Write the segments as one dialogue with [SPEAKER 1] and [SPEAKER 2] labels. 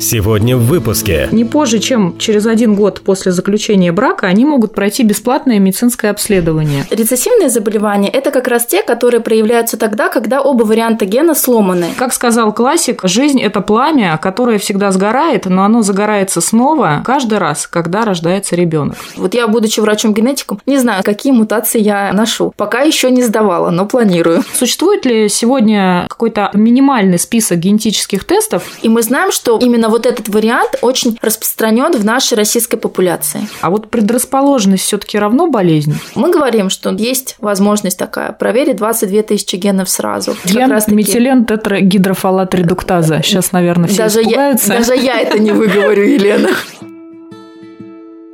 [SPEAKER 1] Сегодня в выпуске.
[SPEAKER 2] Не позже, чем через один год после заключения брака, они могут пройти бесплатное медицинское обследование.
[SPEAKER 3] Рецессивные заболевания – это как раз те, которые проявляются тогда, когда оба варианта гена сломаны.
[SPEAKER 2] Как сказал классик, жизнь – это пламя, которое всегда сгорает, но оно загорается снова каждый раз, когда рождается ребенок.
[SPEAKER 3] Вот я, будучи врачом-генетиком, не знаю, какие мутации я ношу. Пока еще не сдавала, но планирую.
[SPEAKER 2] Существует ли сегодня какой-то минимальный список генетических тестов?
[SPEAKER 3] И мы знаем, что именно вот этот вариант очень распространен в нашей российской популяции.
[SPEAKER 2] А вот предрасположенность все-таки равно болезнь?
[SPEAKER 3] Мы говорим, что есть возможность такая проверить 22 тысячи генов сразу.
[SPEAKER 2] Ген метилен тетрагидрофалат редуктаза. Сейчас, наверное, все
[SPEAKER 3] даже
[SPEAKER 2] испугаются.
[SPEAKER 3] Я, даже я это не выговорю, Елена.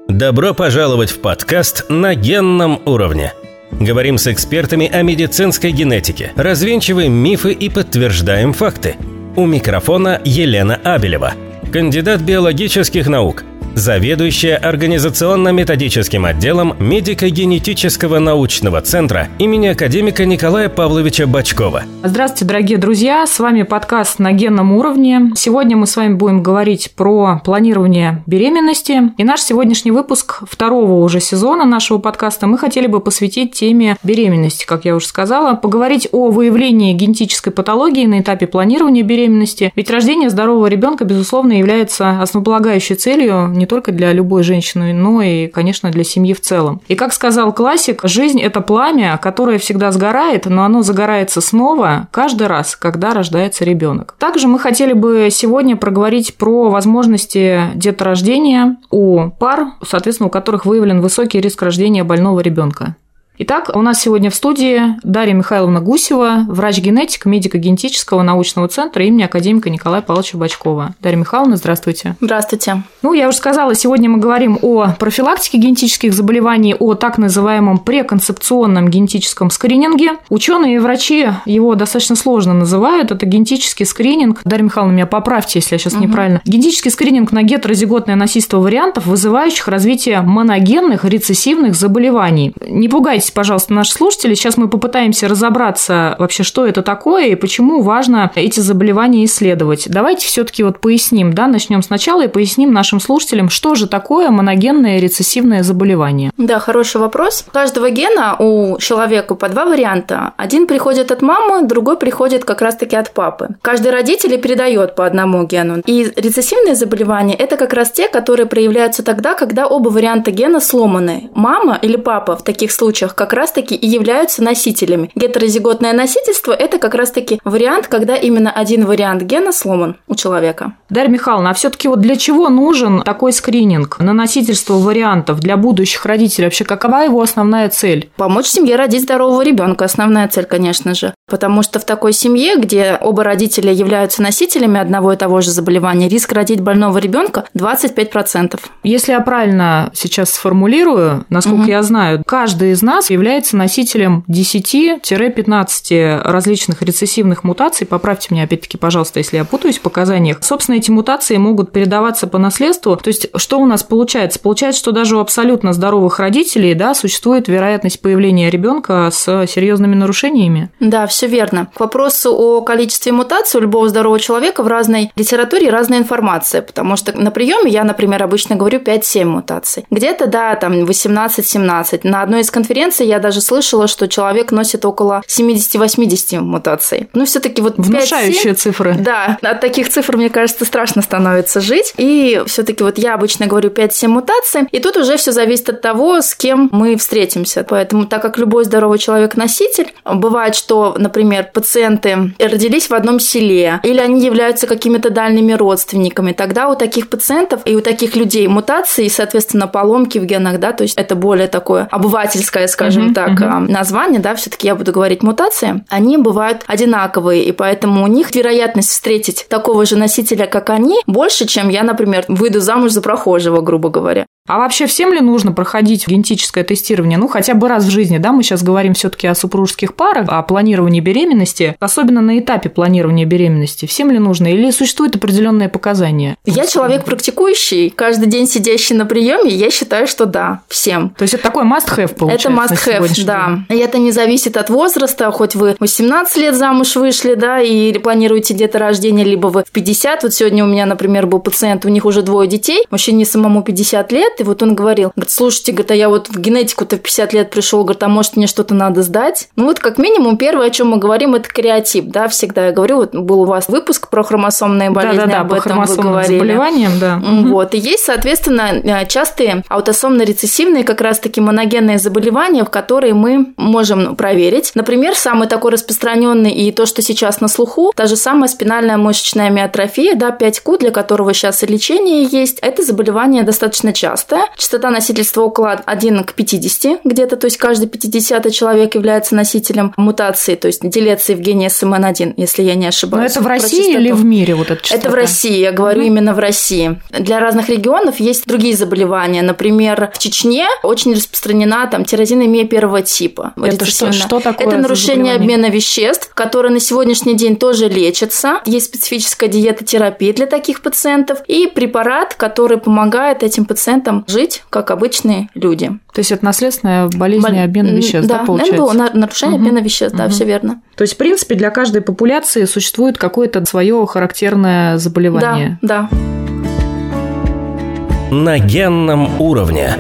[SPEAKER 1] Добро пожаловать в подкаст «На генном уровне». Говорим с экспертами о медицинской генетике, развенчиваем мифы и подтверждаем факты. У микрофона Елена Абелева – кандидат биологических наук, заведующая организационно-методическим отделом медико-генетического научного центра имени академика Николая Павловича Бачкова.
[SPEAKER 2] Здравствуйте, дорогие друзья! С вами подкаст «На генном уровне». Сегодня мы с вами будем говорить про планирование беременности. И наш сегодняшний выпуск второго уже сезона нашего подкаста мы хотели бы посвятить теме беременности, как я уже сказала, поговорить о выявлении генетической патологии на этапе планирования беременности. Ведь рождение здорового ребенка, безусловно, является основополагающей целью не только для любой женщины, но и, конечно, для семьи в целом. И как сказал классик, жизнь – это пламя, которое всегда сгорает, но оно загорается снова каждый раз, когда рождается ребенок. Также мы хотели бы сегодня проговорить про возможности деторождения у пар, соответственно, у которых выявлен высокий риск рождения больного ребенка. Итак, у нас сегодня в студии Дарья Михайловна Гусева, врач-генетик медико-генетического научного центра имени академика Николая Павловича Бачкова. Дарья Михайловна, здравствуйте.
[SPEAKER 3] Здравствуйте.
[SPEAKER 2] Ну, я уже сказала, сегодня мы говорим о профилактике генетических заболеваний, о так называемом преконцепционном генетическом скрининге. Ученые и врачи его достаточно сложно называют. Это генетический скрининг. Дарья Михайловна, меня поправьте, если я сейчас угу. неправильно. Генетический скрининг на гетерозиготное носительство вариантов, вызывающих развитие моногенных рецессивных заболеваний. Не пугайтесь Оставайтесь, пожалуйста, наши слушатели. Сейчас мы попытаемся разобраться вообще, что это такое и почему важно эти заболевания исследовать. Давайте все-таки вот поясним, да, начнем сначала и поясним нашим слушателям, что же такое моногенное рецессивное заболевание.
[SPEAKER 3] Да, хороший вопрос. У каждого гена у человека по два варианта. Один приходит от мамы, другой приходит как раз-таки от папы. Каждый родитель передает по одному гену. И рецессивные заболевания – это как раз те, которые проявляются тогда, когда оба варианта гена сломаны. Мама или папа в таких случаях как раз-таки и являются носителями. Гетерозиготное носительство – это как раз-таки вариант, когда именно один вариант гена сломан у человека.
[SPEAKER 2] Дарья Михайловна, а все-таки вот для чего нужен такой скрининг на носительство вариантов для будущих родителей? Вообще, какова его основная цель?
[SPEAKER 3] Помочь семье родить здорового ребенка. Основная цель, конечно же. Потому что в такой семье, где оба родителя являются носителями одного и того же заболевания, риск родить больного ребенка 25%.
[SPEAKER 2] Если я правильно сейчас сформулирую, насколько угу. я знаю, каждый из нас является носителем 10-15 различных рецессивных мутаций. Поправьте меня опять-таки, пожалуйста, если я путаюсь в показаниях. Собственно, эти мутации могут передаваться по наследству. То есть, что у нас получается? Получается, что даже у абсолютно здоровых родителей да, существует вероятность появления ребенка с серьезными нарушениями?
[SPEAKER 3] Да, все верно. К вопросу о количестве мутаций у любого здорового человека в разной литературе разная информация, потому что на приеме я, например, обычно говорю 5-7 мутаций. Где-то, да, там 18-17. На одной из конференций я даже слышала, что человек носит около 70-80 мутаций. Ну, все таки вот
[SPEAKER 2] Внушающие цифры.
[SPEAKER 3] Да, от таких цифр, мне кажется, страшно становится жить. И все таки вот я обычно говорю 5-7 мутаций, и тут уже все зависит от того, с кем мы встретимся. Поэтому, так как любой здоровый человек носитель, бывает, что, например, пациенты родились в одном селе, или они являются какими-то дальними родственниками, тогда у таких пациентов и у таких людей мутации, соответственно, поломки в генах, да, то есть это более такое обывательское, скажем uh-huh, так, uh-huh. название, да, все-таки я буду говорить мутации, они бывают одинаковые, и поэтому у них вероятность встретить такого же носителя, как они, больше, чем я, например, выйду замуж за прохожего, грубо говоря.
[SPEAKER 2] А вообще всем ли нужно проходить генетическое тестирование? Ну, хотя бы раз в жизни, да, мы сейчас говорим все-таки о супружеских парах, о планировании беременности, особенно на этапе планирования беременности. Всем ли нужно или существуют определенные показания?
[SPEAKER 3] Я человек практикующий, каждый день сидящий на приеме, я считаю, что да, всем.
[SPEAKER 2] То есть это такой must-have получается?
[SPEAKER 3] Это must-have, да. И это не зависит от возраста, хоть вы 18 лет замуж вышли, да, и планируете где-то рождение, либо вы в 50. Вот сегодня у меня, например, был пациент, у них уже двое детей, мужчине самому 50 лет, лет, и вот он говорил, говорит, слушайте, говорит, а я вот в генетику-то в 50 лет пришел, говорит, а может мне что-то надо сдать? Ну вот как минимум первое, о чем мы говорим, это креатип, да, всегда я говорю, вот был у вас выпуск про хромосомные болезни,
[SPEAKER 2] да, да, да,
[SPEAKER 3] об этом
[SPEAKER 2] вы
[SPEAKER 3] говорили.
[SPEAKER 2] заболеваниям, да.
[SPEAKER 3] Вот, и есть, соответственно, э, частые аутосомно-рецессивные как раз-таки моногенные заболевания, в которые мы можем проверить. Например, самый такой распространенный и то, что сейчас на слуху, та же самая спинальная мышечная миотрофия, да, 5Q, для которого сейчас и лечение есть, это заболевание достаточно часто частая. Частота носительства около 1 к 50 где-то, то есть каждый 50 человек является носителем мутации, то есть делеции в гене SMN1, если я не ошибаюсь.
[SPEAKER 2] Но это в России или в мире вот эта частота?
[SPEAKER 3] Это в России, я говорю mm-hmm. именно в России. Для разных регионов есть другие заболевания. Например, в Чечне очень распространена там тирозинемия первого типа.
[SPEAKER 2] Это что, что такое
[SPEAKER 3] Это нарушение обмена веществ, которое на сегодняшний день тоже лечится. Есть специфическая диетотерапия для таких пациентов и препарат, который помогает этим пациентам этом жить, как обычные люди.
[SPEAKER 2] То есть это наследственная болезнь Бол... обмена веществ, да, да получается?
[SPEAKER 3] НБО, нарушение угу. обмена веществ, да, угу. все верно.
[SPEAKER 2] То есть, в принципе, для каждой популяции существует какое-то свое характерное заболевание.
[SPEAKER 3] Да, да.
[SPEAKER 1] На генном уровне.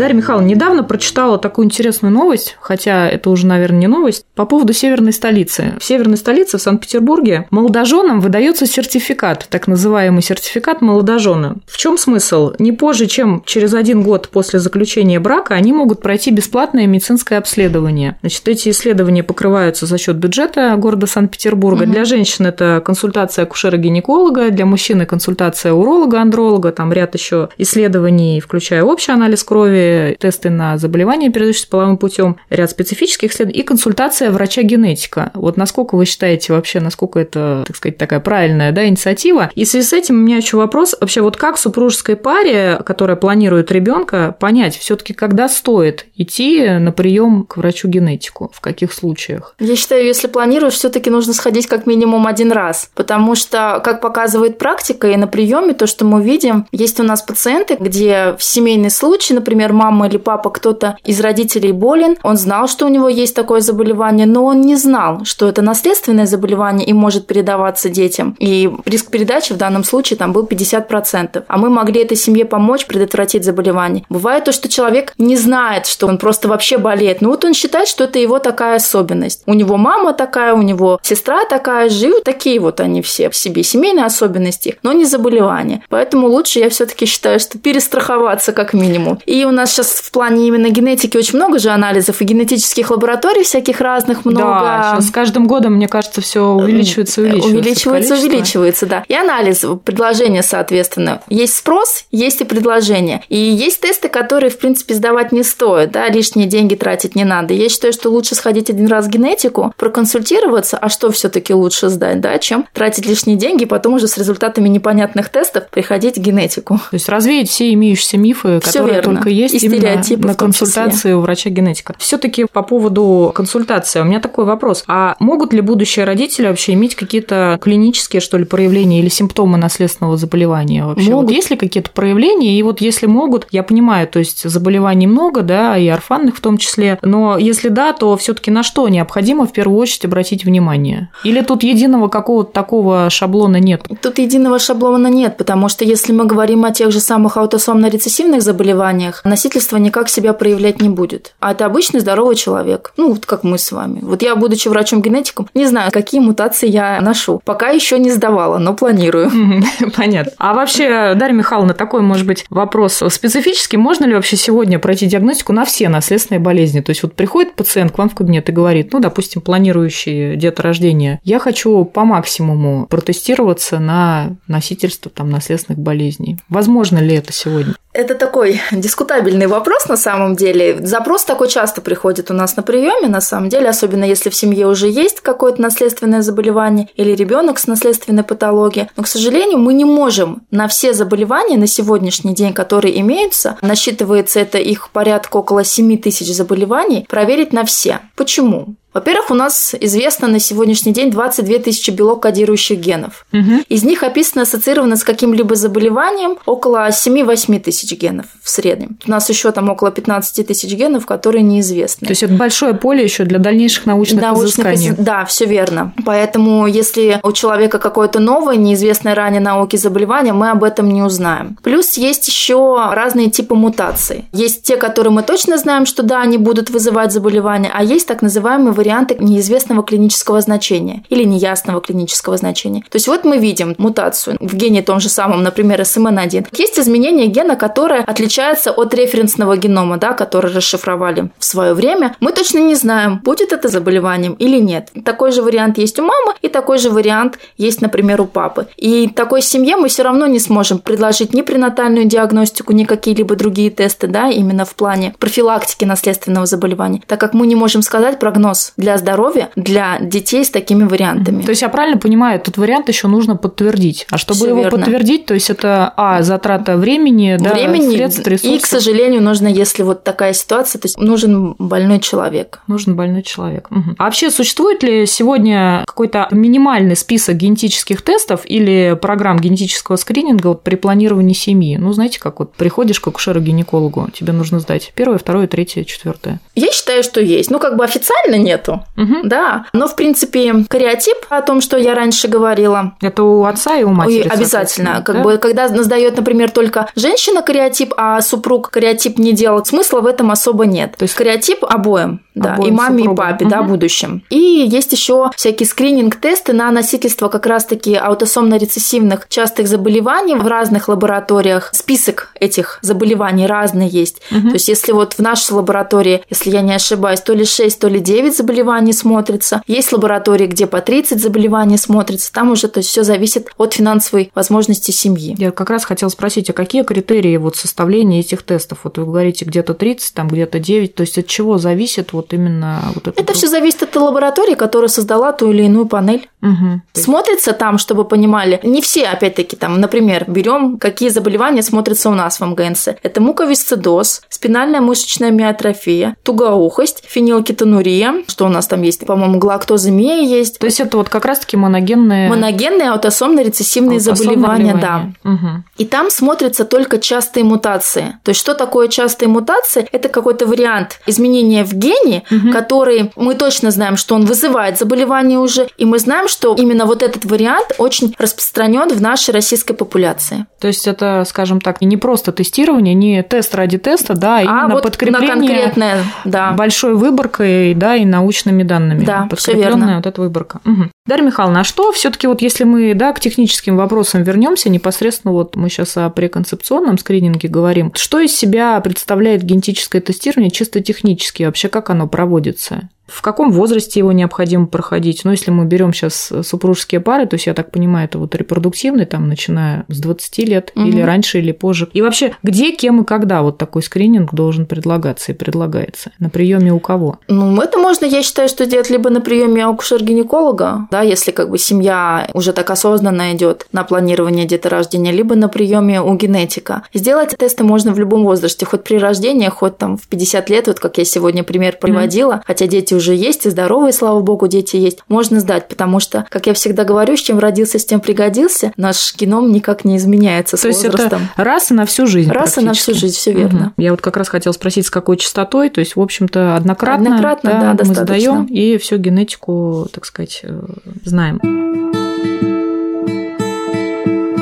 [SPEAKER 2] Дарья Михайловна недавно прочитала такую интересную новость, хотя это уже, наверное, не новость, по поводу северной столицы. В северной столице, в Санкт-Петербурге, молодоженам выдается сертификат, так называемый сертификат молодожена. В чем смысл? Не позже, чем через один год после заключения брака, они могут пройти бесплатное медицинское обследование. Значит, эти исследования покрываются за счет бюджета города Санкт-Петербурга. Угу. Для женщин это консультация акушера-гинеколога, для мужчины консультация уролога-андролога, там ряд еще исследований, включая общий анализ крови, тесты на заболевания, передающиеся половым путем, ряд специфических исследований и консультация врача-генетика. Вот насколько вы считаете вообще, насколько это, так сказать, такая правильная да, инициатива? И в связи с этим у меня еще вопрос, вообще вот как супружеской паре, которая планирует ребенка, понять все-таки, когда стоит идти на прием к врачу-генетику, в каких случаях?
[SPEAKER 3] Я считаю, если планируешь, все-таки нужно сходить как минимум один раз, потому что, как показывает практика, и на приеме то, что мы видим, есть у нас пациенты, где в семейный случай, например, мама или папа, кто-то из родителей болен, он знал, что у него есть такое заболевание, но он не знал, что это наследственное заболевание и может передаваться детям. И риск передачи в данном случае там был 50%. А мы могли этой семье помочь предотвратить заболевание. Бывает то, что человек не знает, что он просто вообще болеет. Но вот он считает, что это его такая особенность. У него мама такая, у него сестра такая, живут такие вот они все в себе, семейные особенности, но не заболевания. Поэтому лучше я все-таки считаю, что перестраховаться как минимум. И у нас нас сейчас в плане именно генетики очень много же анализов и генетических лабораторий всяких разных много.
[SPEAKER 2] Да, с каждым годом, мне кажется, все увеличивается, увеличивается.
[SPEAKER 3] Увеличивается, увеличивается, да. И анализ, предложения, соответственно. Есть спрос, есть и предложение. И есть тесты, которые, в принципе, сдавать не стоит, да, лишние деньги тратить не надо. Я считаю, что лучше сходить один раз в генетику, проконсультироваться, а что все-таки лучше сдать, да, чем тратить лишние деньги, и потом уже с результатами непонятных тестов приходить в генетику.
[SPEAKER 2] То есть развеять все имеющиеся мифы,
[SPEAKER 3] Всё
[SPEAKER 2] которые
[SPEAKER 3] верно.
[SPEAKER 2] только есть
[SPEAKER 3] стереотипы
[SPEAKER 2] на консультации у врача-генетика. Все-таки по поводу консультации у меня такой вопрос. А могут ли будущие родители вообще иметь какие-то клинические, что ли, проявления или симптомы наследственного заболевания вообще?
[SPEAKER 3] Могут.
[SPEAKER 2] Вот есть ли какие-то проявления? И вот если могут, я понимаю, то есть заболеваний много, да, и орфанных в том числе, но если да, то все-таки на что необходимо в первую очередь обратить внимание? Или тут единого какого-то такого шаблона нет?
[SPEAKER 3] Тут единого шаблона нет, потому что если мы говорим о тех же самых аутосомно-рецессивных заболеваниях, носительство никак себя проявлять не будет. А это обычный здоровый человек. Ну, вот как мы с вами. Вот я, будучи врачом-генетиком, не знаю, какие мутации я ношу. Пока еще не сдавала, но планирую.
[SPEAKER 2] Понятно. А вообще, Дарья Михайловна, такой, может быть, вопрос специфический. Можно ли вообще сегодня пройти диагностику на все наследственные болезни? То есть вот приходит пациент к вам в кабинет и говорит, ну, допустим, планирующий деторождение, я хочу по максимуму протестироваться на носительство там наследственных болезней. Возможно ли это сегодня?
[SPEAKER 3] Это такой дискутабельный вопрос на самом деле. Запрос такой часто приходит у нас на приеме, на самом деле, особенно если в семье уже есть какое-то наследственное заболевание или ребенок с наследственной патологией. Но, к сожалению, мы не можем на все заболевания на сегодняшний день, которые имеются, насчитывается это их порядка около 7 тысяч заболеваний, проверить на все. Почему? Во-первых, у нас известно на сегодняшний день 22 тысячи белок кодирующих генов.
[SPEAKER 2] Угу.
[SPEAKER 3] Из них описано ассоциировано с каким-либо заболеванием около 7-8 тысяч генов в среднем. У нас еще там около 15 тысяч генов, которые неизвестны.
[SPEAKER 2] То есть это большое поле еще для дальнейших научных,
[SPEAKER 3] научных
[SPEAKER 2] изысканий.
[SPEAKER 3] Да, все верно. Поэтому, если у человека какое-то новое, неизвестное ранее науке заболевание, мы об этом не узнаем. Плюс есть еще разные типы мутаций. Есть те, которые мы точно знаем, что да, они будут вызывать заболевания, а есть так называемые варианты неизвестного клинического значения или неясного клинического значения. То есть вот мы видим мутацию в гене том же самом, например, SMN1. Есть изменение гена, которое отличается от референсного генома, да, который расшифровали в свое время. Мы точно не знаем, будет это заболеванием или нет. Такой же вариант есть у мамы и такой же вариант есть, например, у папы. И такой семье мы все равно не сможем предложить ни пренатальную диагностику, ни какие-либо другие тесты, да, именно в плане профилактики наследственного заболевания, так как мы не можем сказать прогноз для здоровья для детей с такими вариантами.
[SPEAKER 2] То есть я правильно понимаю, этот вариант еще нужно подтвердить. А чтобы
[SPEAKER 3] Всё
[SPEAKER 2] его
[SPEAKER 3] верно.
[SPEAKER 2] подтвердить, то есть это а затрата времени, да,
[SPEAKER 3] Времени
[SPEAKER 2] средств, ресурсов.
[SPEAKER 3] и, к сожалению, нужно, если вот такая ситуация, то есть нужен больной человек.
[SPEAKER 2] Нужен больной человек. Мгм. А вообще существует ли сегодня какой-то минимальный список генетических тестов или программ генетического скрининга вот при планировании семьи? Ну, знаете, как вот приходишь к акушеру-гинекологу, тебе нужно сдать первое, второе, третье, четвертое.
[SPEAKER 3] Я считаю, что есть. Ну, как бы официально нету,
[SPEAKER 2] Мгм.
[SPEAKER 3] да. Но, в принципе, кариотип, о том, что я раньше говорила,
[SPEAKER 2] Это у отца и у матери.
[SPEAKER 3] Ой, обязательно. Как
[SPEAKER 2] да?
[SPEAKER 3] бы, когда сдает, например, только женщина кариотип, а супруг кариотип не делал, смысла в этом особо нет. То есть кариотип обоим, да,
[SPEAKER 2] Обоим
[SPEAKER 3] и маме,
[SPEAKER 2] супругам.
[SPEAKER 3] и папе, да,
[SPEAKER 2] Мгм.
[SPEAKER 3] будущем. И есть еще всякие скрининг-тесты на носительство как раз-таки аутосомно-рецессивных частых заболеваний в разных лабораториях. Список этих заболеваний разный есть.
[SPEAKER 2] Мгм.
[SPEAKER 3] То есть, если вот в нашей лаборатории, если я не ошибаюсь, то ли 6, то ли 9 заболеваний смотрится. Есть лаборатории, где по 30 заболеваний смотрится. Там уже, то есть, все зависит от финансовой возможности семьи.
[SPEAKER 2] Я как раз хотела спросить, а какие критерии вот составления этих тестов? Вот вы говорите, где-то 30, там где-то 9, то есть от чего зависит вот именно вот это?
[SPEAKER 3] Это все зависит от лаборатории, которая создала ту или иную панель.
[SPEAKER 2] Угу.
[SPEAKER 3] Смотрится там, чтобы понимали, не все, опять-таки, там, например, берем, какие заболевания смотрятся у нас в МГНС. Это муковисцидоз, спинальная мышечная миотрофия, тугоухость, фенилкетонурия, что у нас там есть, по-моему, глактоземия есть,
[SPEAKER 2] То есть это вот как раз-таки моногенные
[SPEAKER 3] моногенные аутосомно-рецессивные
[SPEAKER 2] аутосомные
[SPEAKER 3] заболевания, да.
[SPEAKER 2] Мгм.
[SPEAKER 3] И там смотрятся только частые мутации. То есть, что такое частые мутации? Это какой-то вариант изменения в гене,
[SPEAKER 2] Мгм.
[SPEAKER 3] который мы точно знаем, что он вызывает заболевание уже, и мы знаем, что именно вот этот вариант очень распространен в нашей российской популяции.
[SPEAKER 2] То есть это, скажем так, не просто тестирование, не тест ради теста, да, а
[SPEAKER 3] а
[SPEAKER 2] именно
[SPEAKER 3] вот на
[SPEAKER 2] подкрепление
[SPEAKER 3] конкретное, да.
[SPEAKER 2] большой выборкой, да, и научными данными.
[SPEAKER 3] Да, верно.
[SPEAKER 2] вот эта выборка. Мгм. Дарья Михайловна, а что все-таки вот если мы, да, к техническим вопросам вернемся, непосредственно вот мы сейчас о преконцепционном скрининге говорим, что из себя представляет генетическое тестирование чисто технически, вообще как оно проводится? В каком возрасте его необходимо проходить? Ну, если мы берем сейчас супружеские пары, то есть, я так понимаю, это вот репродуктивный, там, начиная с 20 лет,
[SPEAKER 3] Мгм.
[SPEAKER 2] или раньше, или позже. И вообще, где, кем и когда вот такой скрининг должен предлагаться и предлагается? На приеме у кого?
[SPEAKER 3] Ну, это можно, я считаю, что делать либо на приеме акушер-гинеколога, да, если как бы семья уже так осознанно идет на планирование деторождения, либо на приеме у генетика. Сделать тесты можно в любом возрасте, хоть при рождении, хоть там в 50 лет, вот как я сегодня пример приводила, хотя дети уже есть, и здоровые, слава богу, дети есть, можно сдать, потому что, как я всегда говорю, с чем родился, с тем пригодился, наш геном никак не изменяется с
[SPEAKER 2] То есть
[SPEAKER 3] возрастом.
[SPEAKER 2] это раз и на всю жизнь.
[SPEAKER 3] Раз и на всю жизнь, все верно.
[SPEAKER 2] Мгм. Я вот как раз хотела спросить, с какой частотой, то есть, в общем-то, однократно,
[SPEAKER 3] Однократно, да,
[SPEAKER 2] мы
[SPEAKER 3] достаточно.
[SPEAKER 2] сдаем и всю генетику, так сказать, э, знаем.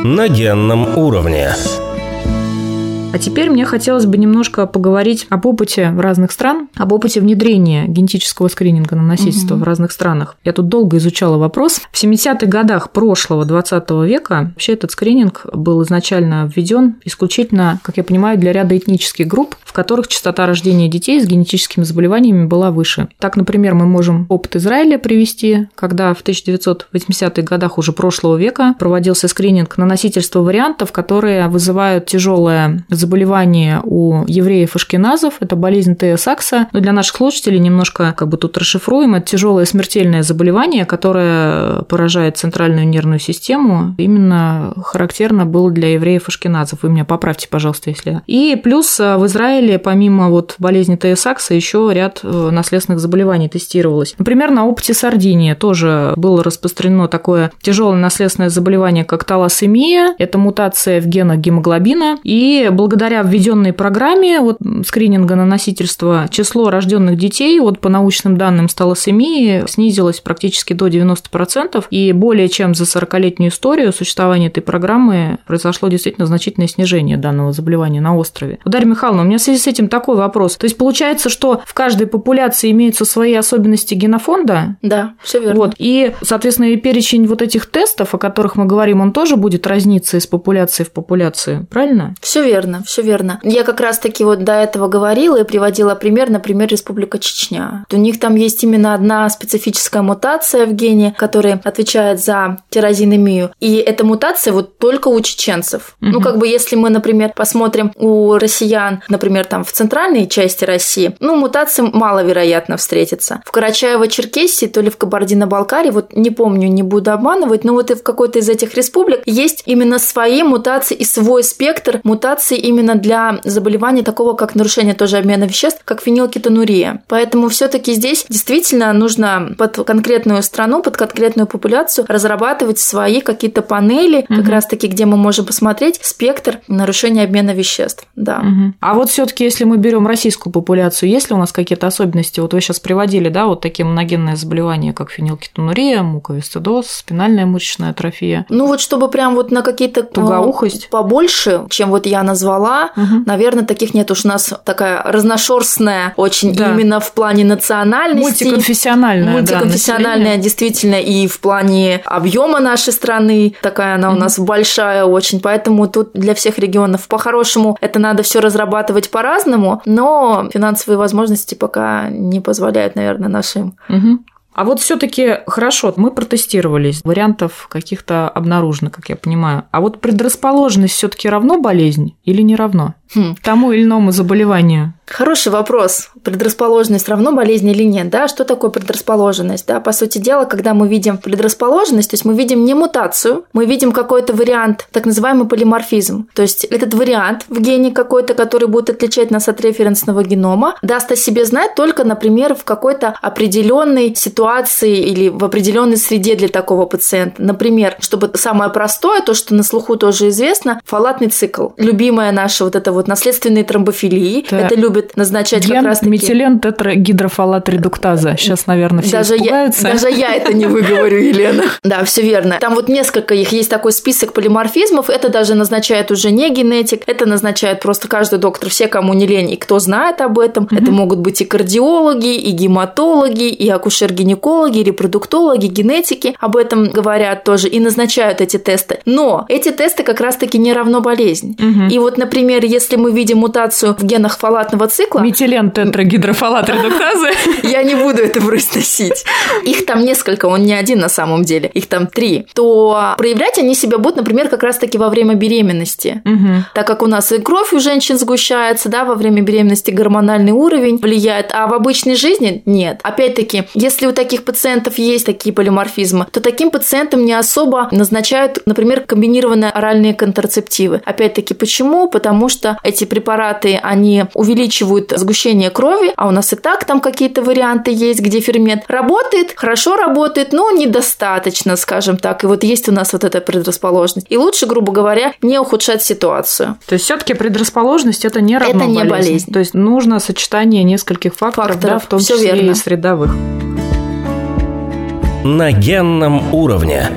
[SPEAKER 1] На генном уровне.
[SPEAKER 2] А теперь мне хотелось бы немножко поговорить об опыте разных стран, об опыте внедрения генетического скрининга на носительство
[SPEAKER 3] Мгм.
[SPEAKER 2] в разных странах. Я тут долго изучала вопрос. В 70-х годах прошлого 20 века вообще этот скрининг был изначально введен исключительно, как я понимаю, для ряда этнических групп, в которых частота рождения детей с генетическими заболеваниями была выше. Так, например, мы можем опыт Израиля привести, когда в 1980-х годах уже прошлого века проводился скрининг на носительство вариантов, которые вызывают тяжелое заболевание у евреев-ашкеназов, это болезнь Тея Сакса. Но для наших слушателей немножко как бы тут расшифруем. Это тяжелое смертельное заболевание, которое поражает центральную нервную систему. Именно характерно было для евреев-ашкеназов. Вы меня поправьте, пожалуйста, если... И плюс в Израиле, помимо вот болезни Тея Сакса, еще ряд э, наследственных заболеваний тестировалось. Например, на опыте Сардинии тоже было распространено такое тяжелое наследственное заболевание, как талассемия. Это мутация в генах гемоглобина. И благодаря введенной программе вот, скрининга на носительство число рожденных детей вот, по научным данным с талассемией снизилось практически до 90%. И более чем за 40-летнюю историю существования этой программы произошло действительно значительное снижение данного заболевания на острове. Дарья Михайловна, у меня в связи с этим такой вопрос. То есть получается, что в каждой популяции имеются свои особенности генофонда?
[SPEAKER 3] Да, все верно.
[SPEAKER 2] Вот. И, соответственно, и перечень вот этих тестов, о которых мы говорим, он тоже будет разниться из популяции в популяцию, правильно?
[SPEAKER 3] Все верно, все верно. Я как раз-таки вот до этого говорила и приводила пример, например, Республика Чечня. У них там есть именно одна специфическая мутация в гене, которая отвечает за тирозинемию. И эта мутация вот только у чеченцев. Угу. Ну, как бы если мы, например, посмотрим у россиян, например, там в центральной части России, ну, мутация маловероятно встретится. В Карачаево-Черкесии, то ли в Кабардино-Балкарии, вот не помню, не буду обманывать, но вот и в какой-то из этих республик есть именно свои мутации и свой спектр мутаций именно для заболевания такого, как нарушение тоже обмена веществ, как фенилкетонурия. Поэтому все-таки здесь действительно нужно под конкретную страну, под конкретную популяцию разрабатывать свои какие-то панели, угу. как раз-таки, где мы можем посмотреть спектр нарушения обмена веществ. Да.
[SPEAKER 2] Угу. А вот все-таки, если мы берем российскую популяцию, есть ли у нас какие-то особенности? Вот вы сейчас приводили, да, вот такие моногенные заболевания, как фенилкетонурия, муковисцидоз, спинальная мышечная атрофия.
[SPEAKER 3] Ну вот чтобы прям вот на какие-то
[SPEAKER 2] тугоухость
[SPEAKER 3] побольше, чем вот я назвала, угу. наверное, таких нет. Уж у нас такая разношерстная очень да. именно в плане национальности.
[SPEAKER 2] Мультиконфессиональная.
[SPEAKER 3] Мультиконфессиональная, да, действительно, и в плане объема нашей страны такая она у нас большая очень, поэтому тут для всех регионов по-хорошему это надо все разрабатывать по-разному, но финансовые возможности пока не позволяют, наверное, нашим
[SPEAKER 2] угу. А вот все-таки хорошо, мы протестировались, вариантов каких-то обнаружено, как я понимаю. А вот предрасположенность все-таки равно болезнь или не равно? Хм. Тому или иному заболеванию?
[SPEAKER 3] Хороший вопрос. Предрасположенность равно болезни или нет? Да? Что такое предрасположенность? Да? По сути дела, когда мы видим предрасположенность, то есть мы видим не мутацию, мы видим какой-то вариант, так называемый полиморфизм. То есть этот вариант в гене какой-то, который будет отличать нас от референсного генома, даст о себе знать только, например, в какой-то определенной ситуации или в определенной среде для такого пациента. Например, чтобы самое простое, то, что на слуху тоже известно, фалатный цикл. Любимая наша вот эта вот наследственные тромбофилии. Да. Это любят назначать
[SPEAKER 2] Ген,
[SPEAKER 3] как раз таки...
[SPEAKER 2] метилен тетрагидрофалат редуктаза. Сейчас, наверное, все
[SPEAKER 3] даже
[SPEAKER 2] испугаются.
[SPEAKER 3] Я, даже я это не выговорю, Елена. Да, все верно. Там вот несколько их есть такой список полиморфизмов. Это даже назначает уже не генетик, это назначает просто каждый доктор, все, кому не лень, и кто знает об этом. Угу. Это могут быть и кардиологи, и гематологи, и акушер-гинекологи, и репродуктологи, генетики об этом говорят тоже и назначают эти тесты. Но эти тесты как раз-таки не равно болезнь. Угу. И вот, например, если если мы видим мутацию в генах фалатного цикла...
[SPEAKER 2] Метилен тетрагидрофалат редуктазы.
[SPEAKER 3] Я не буду это произносить. Их там несколько, он не один на самом деле, их там три. То проявлять они себя будут, например, как раз-таки во время беременности. Так как у нас и кровь у женщин сгущается, да, во время беременности гормональный уровень влияет, а в обычной жизни нет. Опять-таки, если у таких пациентов есть такие полиморфизмы, то таким пациентам не особо назначают, например, комбинированные оральные контрацептивы. Опять-таки, почему? Потому что эти препараты, они увеличивают сгущение крови, а у нас и так там какие-то варианты есть, где фермент работает, хорошо работает, но недостаточно, скажем так. И вот есть у нас вот эта предрасположенность. И лучше, грубо говоря, не ухудшать ситуацию.
[SPEAKER 2] То есть все-таки предрасположенность это не равно
[SPEAKER 3] Это не болезнь.
[SPEAKER 2] болезнь. То есть нужно сочетание нескольких факторов, факторов да, в том числе верно. и средовых.
[SPEAKER 1] На генном уровне.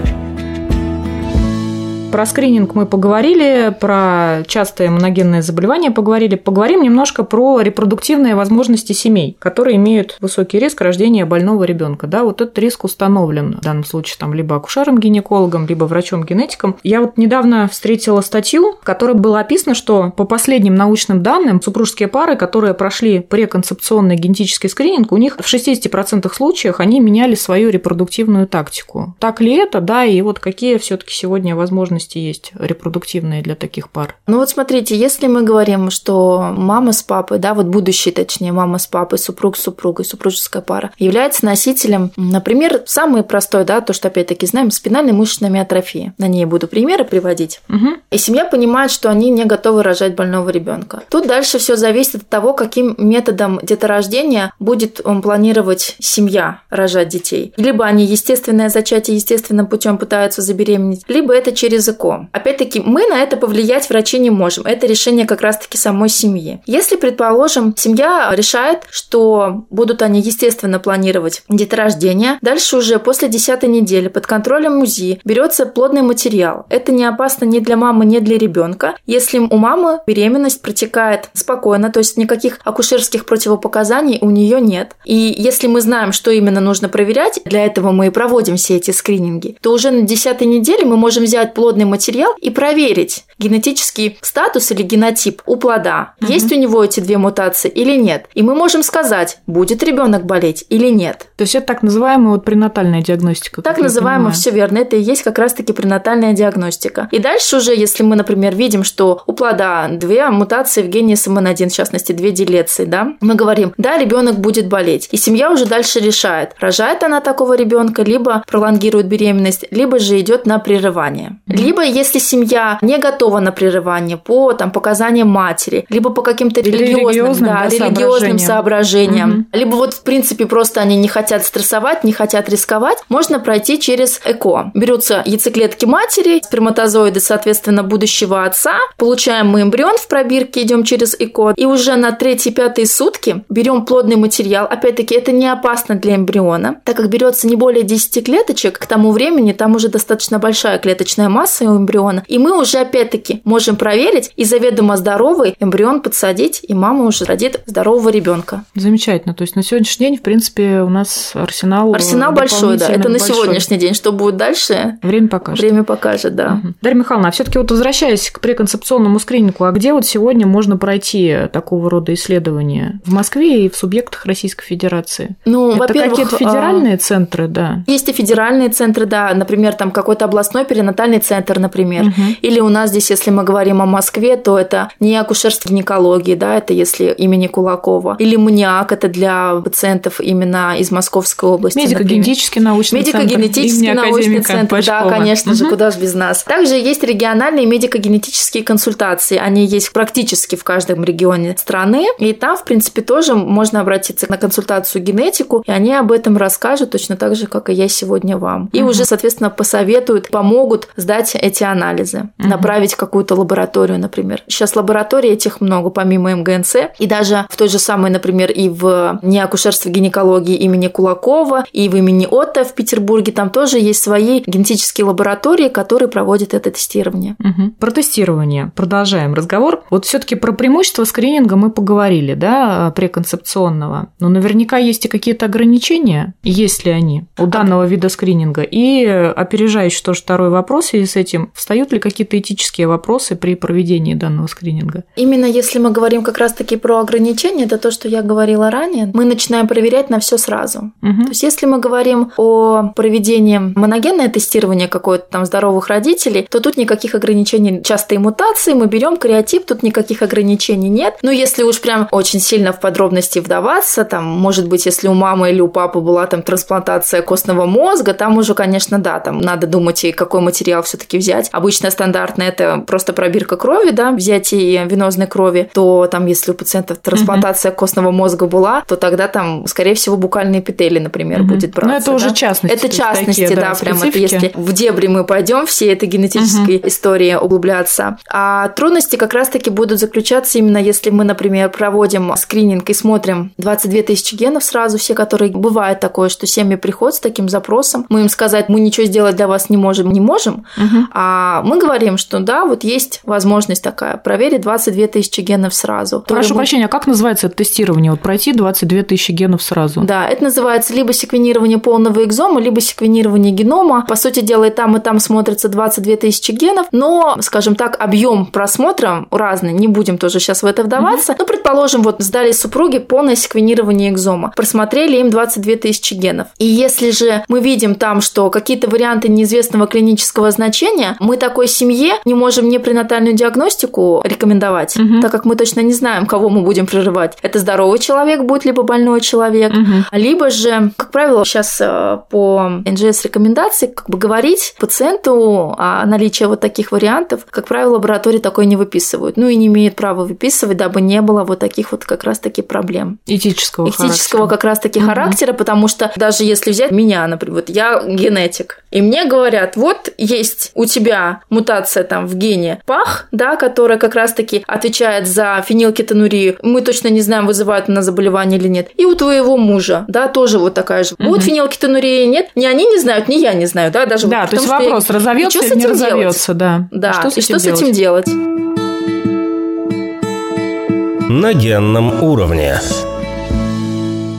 [SPEAKER 2] Про скрининг мы поговорили, про частые моногенные заболевания поговорили. Поговорим немножко про репродуктивные возможности семей, которые имеют высокий риск рождения больного ребенка. Да, вот этот риск установлен в данном случае там либо акушером-гинекологом, либо врачом-генетиком. Я вот недавно встретила статью, в которой было описано, что по последним научным данным супружеские пары, которые прошли преконцепционный генетический скрининг, у них в 60% случаев они меняли свою репродуктивную тактику. Так ли это, да, и вот какие все таки сегодня возможности возможности есть репродуктивные для таких пар?
[SPEAKER 3] Ну вот смотрите, если мы говорим, что мама с папой, да, вот будущий, точнее, мама с папой, супруг с супругой, супружеская пара, является носителем, например, самый простой, да, то, что опять-таки знаем, спинальной мышечной миотрофии. На ней буду примеры приводить.
[SPEAKER 2] Угу.
[SPEAKER 3] И семья понимает, что они не готовы рожать больного ребенка. Тут дальше все зависит от того, каким методом деторождения будет он планировать семья рожать детей. Либо они естественное зачатие естественным путем пытаются забеременеть, либо это через ЭКО. Опять-таки, мы на это повлиять врачи не можем. Это решение как раз-таки самой семьи. Если, предположим, семья решает, что будут они естественно планировать деторождение, дальше уже после 10 недели под контролем МУЗИ берется плодный материал. Это не опасно ни для мамы, ни для ребенка. Если у мамы беременность протекает спокойно, то есть никаких акушерских противопоказаний у нее нет. И если мы знаем, что именно нужно проверять, для этого мы и проводим все эти скрининги, то уже на 10 неделе мы можем взять плодный материал и проверить генетический статус или генотип у плода. Угу. Есть у него эти две мутации или нет. И мы можем сказать, будет ребенок болеть или нет.
[SPEAKER 2] То есть это так называемая вот пренатальная диагностика.
[SPEAKER 3] Так называемая, все верно. Это и есть как раз-таки пренатальная диагностика. И дальше уже, если мы, например, видим, что у плода две мутации в гене СМН1, в частности, две делеции, да, мы говорим, да, ребенок будет болеть. И семья уже дальше решает, рожает она такого ребенка, либо пролонгирует беременность, либо же идет на прерывание. Либо, если семья не готова на прерывание по там, показаниям матери, либо по каким-то религиозным, религиозным, да, да, религиозным соображениям, угу. либо вот в принципе просто они не хотят стрессовать, не хотят рисковать, можно пройти через ЭКО. Берутся яйцеклетки матери, сперматозоиды, соответственно, будущего отца, получаем мы эмбрион в пробирке, идем через ЭКО, и уже на третьи-пятые сутки берем плодный материал. Опять-таки, это не опасно для эмбриона, так как берется не более 10 клеточек, к тому времени там уже достаточно большая клеточная масса у эмбриона, и мы уже опять-таки можем проверить и заведомо здоровый эмбрион подсадить, и мама уже родит здорового ребенка.
[SPEAKER 2] Замечательно. То есть на сегодняшний день, в принципе, у нас арсенал
[SPEAKER 3] Арсенал большой, да. Это на большой. сегодняшний день. Что будет дальше?
[SPEAKER 2] Время покажет.
[SPEAKER 3] Время покажет, да.
[SPEAKER 2] Угу. Дарья Михайловна, а все-таки вот возвращаясь к преконцепционному скринингу, а где вот сегодня можно пройти такого рода исследования? В Москве и в субъектах Российской Федерации?
[SPEAKER 3] Ну,
[SPEAKER 2] Это какие-то а, федеральные центры, да?
[SPEAKER 3] Есть и федеральные центры, да. Например, там какой-то областной перинатальный центр, например. Угу. Или у нас здесь, если мы говорим о Москве, то это не акушерство гинекологии, да, это если имени Кулакова. Или МНИАК, это для пациентов именно из Московской области.
[SPEAKER 2] Медико-генетический научный
[SPEAKER 3] Медико-генетический центр. Медико-генетический научный центр, Пашкова. да, конечно угу. же, куда же без нас. Также есть региональные медико-генетические консультации. Они есть практически в каждом регионе страны. И там, в принципе, тоже можно обратиться на консультацию генетику, и они об этом расскажут точно так же, как и я сегодня вам. И угу. уже, соответственно, посоветуют, помогут сдать эти анализы, угу. направить какую-то лабораторию, например. Сейчас лабораторий этих много, помимо МГНЦ. И даже в той же самой, например, и в неакушерстве гинекологии имени Кулакова, и в имени Отто в Петербурге, там тоже есть свои генетические лаборатории, которые проводят это тестирование.
[SPEAKER 2] Угу. Про тестирование. Продолжаем разговор. Вот все-таки про преимущества скрининга мы поговорили, да, преконцепционного. Но наверняка есть и какие-то ограничения, есть ли они у данного вида скрининга. И опережающий тоже второй вопрос в связи с этим, встают ли какие-то этические вопросы при проведении данного скрининга?
[SPEAKER 3] Именно если мы говорим как раз-таки про ограничения, это то, что я говорила ранее, мы начинаем проверять на все сразу. Угу. То есть если мы говорим о проведении моногенное тестирование какое-то там здоровых родителей, то тут никаких ограничений, частые мутации, мы берем креатип, тут никаких ограничений нет. Но если уж прям очень сильно в подробности вдаваться, там, может быть, если у мамы или у папы была там трансплантация костного мозга, там уже, конечно, да, там надо думать, и какой материал все-таки взять. Обычно стандартно это просто пробирка крови, да, взятие венозной крови, то там, если у пациентов трансплантация угу. костного мозга была, то тогда там, скорее всего, букальные эпители, например, угу. будет браться.
[SPEAKER 2] Но это
[SPEAKER 3] да?
[SPEAKER 2] уже частности.
[SPEAKER 3] Это частности, такие, да, да прям это если в дебри мы пойдем все этой генетической угу. истории углубляться. А трудности как раз-таки будут заключаться именно если мы, например, проводим скрининг и смотрим 22 тысячи генов сразу, все, которые бывает такое, что семьи приходят с таким запросом, мы им сказать, мы ничего сделать для вас не можем, не можем, угу. А мы говорим, что да, вот есть возможность такая, проверить 22 тысячи генов сразу.
[SPEAKER 2] Прошу прощения, а как называется это тестирование? Вот пройти 22 тысячи генов сразу?
[SPEAKER 3] Да, это называется либо секвенирование полного экзома, либо секвенирование генома. По сути дела, и там, и там смотрится 22 тысячи генов, но, скажем так, объем просмотра разный, не будем тоже сейчас в это вдаваться. Mm-hmm. Ну, предположим, вот сдали супруги полное секвенирование экзома, просмотрели им 22 тысячи генов. И если же мы видим там, что какие-то варианты неизвестного клинического значения утверждение, мы такой семье не можем не пренатальную диагностику рекомендовать, угу. так как мы точно не знаем, кого мы будем прерывать. Это здоровый человек будет, либо больной человек, угу. либо же, как правило, сейчас э, по НЖС рекомендации как бы говорить пациенту о наличии вот таких вариантов, как правило, лаборатории такое не выписывают. Ну и не имеют права выписывать, дабы не было вот таких вот как раз-таки проблем.
[SPEAKER 2] Этического
[SPEAKER 3] Этического характера. как раз-таки угу. характера, потому что даже если взять меня, например, вот я генетик, и мне говорят, вот есть у тебя мутация там в гене ПАХ, да, которая как раз-таки отвечает за фенилкетонурию, мы точно не знаем, вызывает она заболевание или нет. И у твоего мужа, да, тоже вот такая же. Угу. Будет фенилкетонурия, нет? Ни они не знают, ни я не знаю, да, даже
[SPEAKER 2] Да,
[SPEAKER 3] вот,
[SPEAKER 2] то есть вопрос, я... разовьется или не разовьется, да.
[SPEAKER 3] Да, что с и что делать? с этим делать?
[SPEAKER 1] На генном уровне.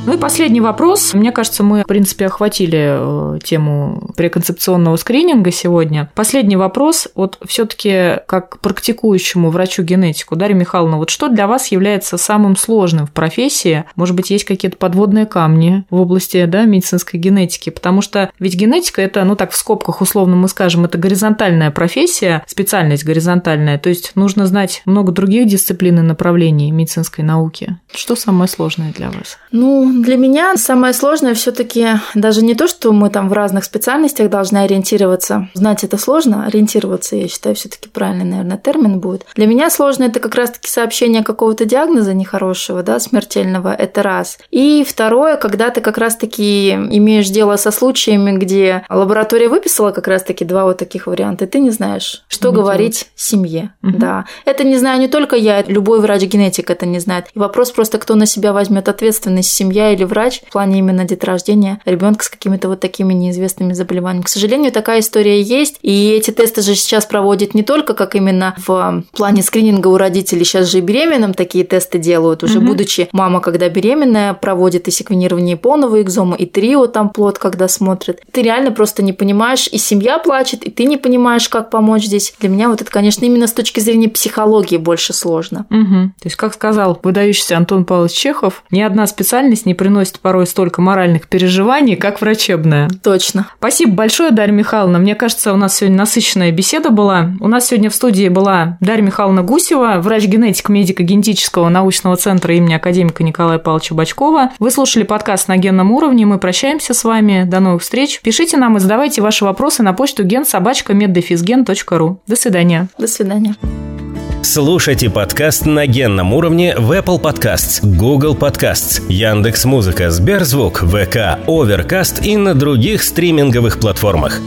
[SPEAKER 2] Ну и последний вопрос. Мне кажется, мы, в принципе, охватили э, тему преконцепционного скрининга сегодня. Последний вопрос. Вот все таки как практикующему врачу-генетику, Дарья Михайловна, вот что для вас является самым сложным в профессии? Может быть, есть какие-то подводные камни в области да, медицинской генетики? Потому что ведь генетика – это, ну так в скобках условно мы скажем, это горизонтальная профессия, специальность горизонтальная. То есть нужно знать много других дисциплин и направлений медицинской науки. Что самое сложное для вас?
[SPEAKER 3] Ну, для меня самое сложное все-таки даже не то, что мы там в разных специальностях должны ориентироваться. Знать это сложно, ориентироваться, я считаю, все-таки правильный, наверное, термин будет. Для меня сложно это как раз-таки сообщение какого-то диагноза нехорошего, да, смертельного, это раз. И второе, когда ты как раз-таки имеешь дело со случаями, где лаборатория выписала как раз-таки два вот таких варианта, и ты не знаешь, что не говорить делать. семье. Угу. Да. Это не знаю не только я, любой врач-генетик это не знает. И вопрос просто, кто на себя возьмет ответственность, семья я или врач в плане именно деторождения ребенка с какими-то вот такими неизвестными заболеваниями. К сожалению, такая история есть, и эти тесты же сейчас проводят не только как именно в плане скрининга у родителей, сейчас же и беременным такие тесты делают, уже угу. будучи мама, когда беременная, проводит и секвенирование полного экзома, и трио там плод, когда смотрит. Ты реально просто не понимаешь, и семья плачет, и ты не понимаешь, как помочь здесь. Для меня вот это, конечно, именно с точки зрения психологии больше сложно.
[SPEAKER 2] Угу. То есть, как сказал выдающийся Антон Павлович Чехов, ни одна специальность не не приносит порой столько моральных переживаний, как врачебная.
[SPEAKER 3] Точно.
[SPEAKER 2] Спасибо большое, Дарья Михайловна. Мне кажется, у нас сегодня насыщенная беседа была. У нас сегодня в студии была Дарья Михайловна Гусева, врач-генетик медико-генетического научного центра имени академика Николая Павловича Бачкова. Вы слушали подкаст на генном уровне. Мы прощаемся с вами. До новых встреч. Пишите нам и задавайте ваши вопросы на почту генсобачка.меддефизген.ру. До свидания.
[SPEAKER 3] До свидания.
[SPEAKER 1] Слушайте подкаст на генном уровне в Apple Podcasts, Google Podcasts, Яндекс.Музыка, Сберзвук, ВК, Overcast и на других стриминговых платформах.